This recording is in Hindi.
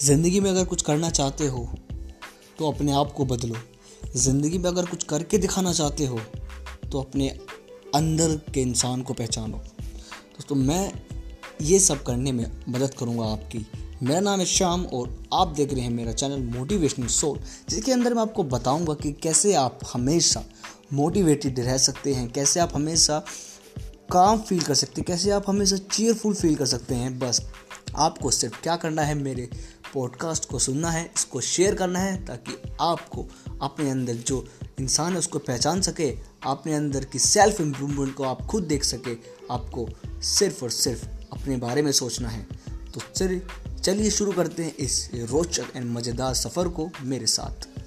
ज़िंदगी में अगर कुछ करना चाहते हो तो अपने आप को बदलो। ज़िंदगी में अगर कुछ करके दिखाना चाहते हो तो अपने अंदर के इंसान को पहचानो। दोस्तों, मैं ये सब करने में मदद करूँगा आपकी। मेरा नाम है श्याम और आप देख रहे हैं मेरा चैनल मोटिवेशनल सोल जिसके अंदर मैं आपको बताऊँगा कि कैसे आप हमेशा मोटिवेटेड रह सकते हैं, कैसे आप हमेशा काम फील कर सकते हैं, कैसे आप हमेशा चेयरफुल फील कर सकते हैं। बस आपको सिर्फ़ क्या करना है, मेरे पॉडकास्ट को सुनना है, इसको शेयर करना है, ताकि आपको अपने अंदर जो इंसान है उसको पहचान सके, अपने अंदर की सेल्फ इम्प्रूवमेंट को आप खुद देख सके, आपको सिर्फ़ और सिर्फ़ अपने बारे में सोचना है। तो चलिए चलिए शुरू करते हैं इस रोचक एंड मज़ेदार सफ़र को मेरे साथ।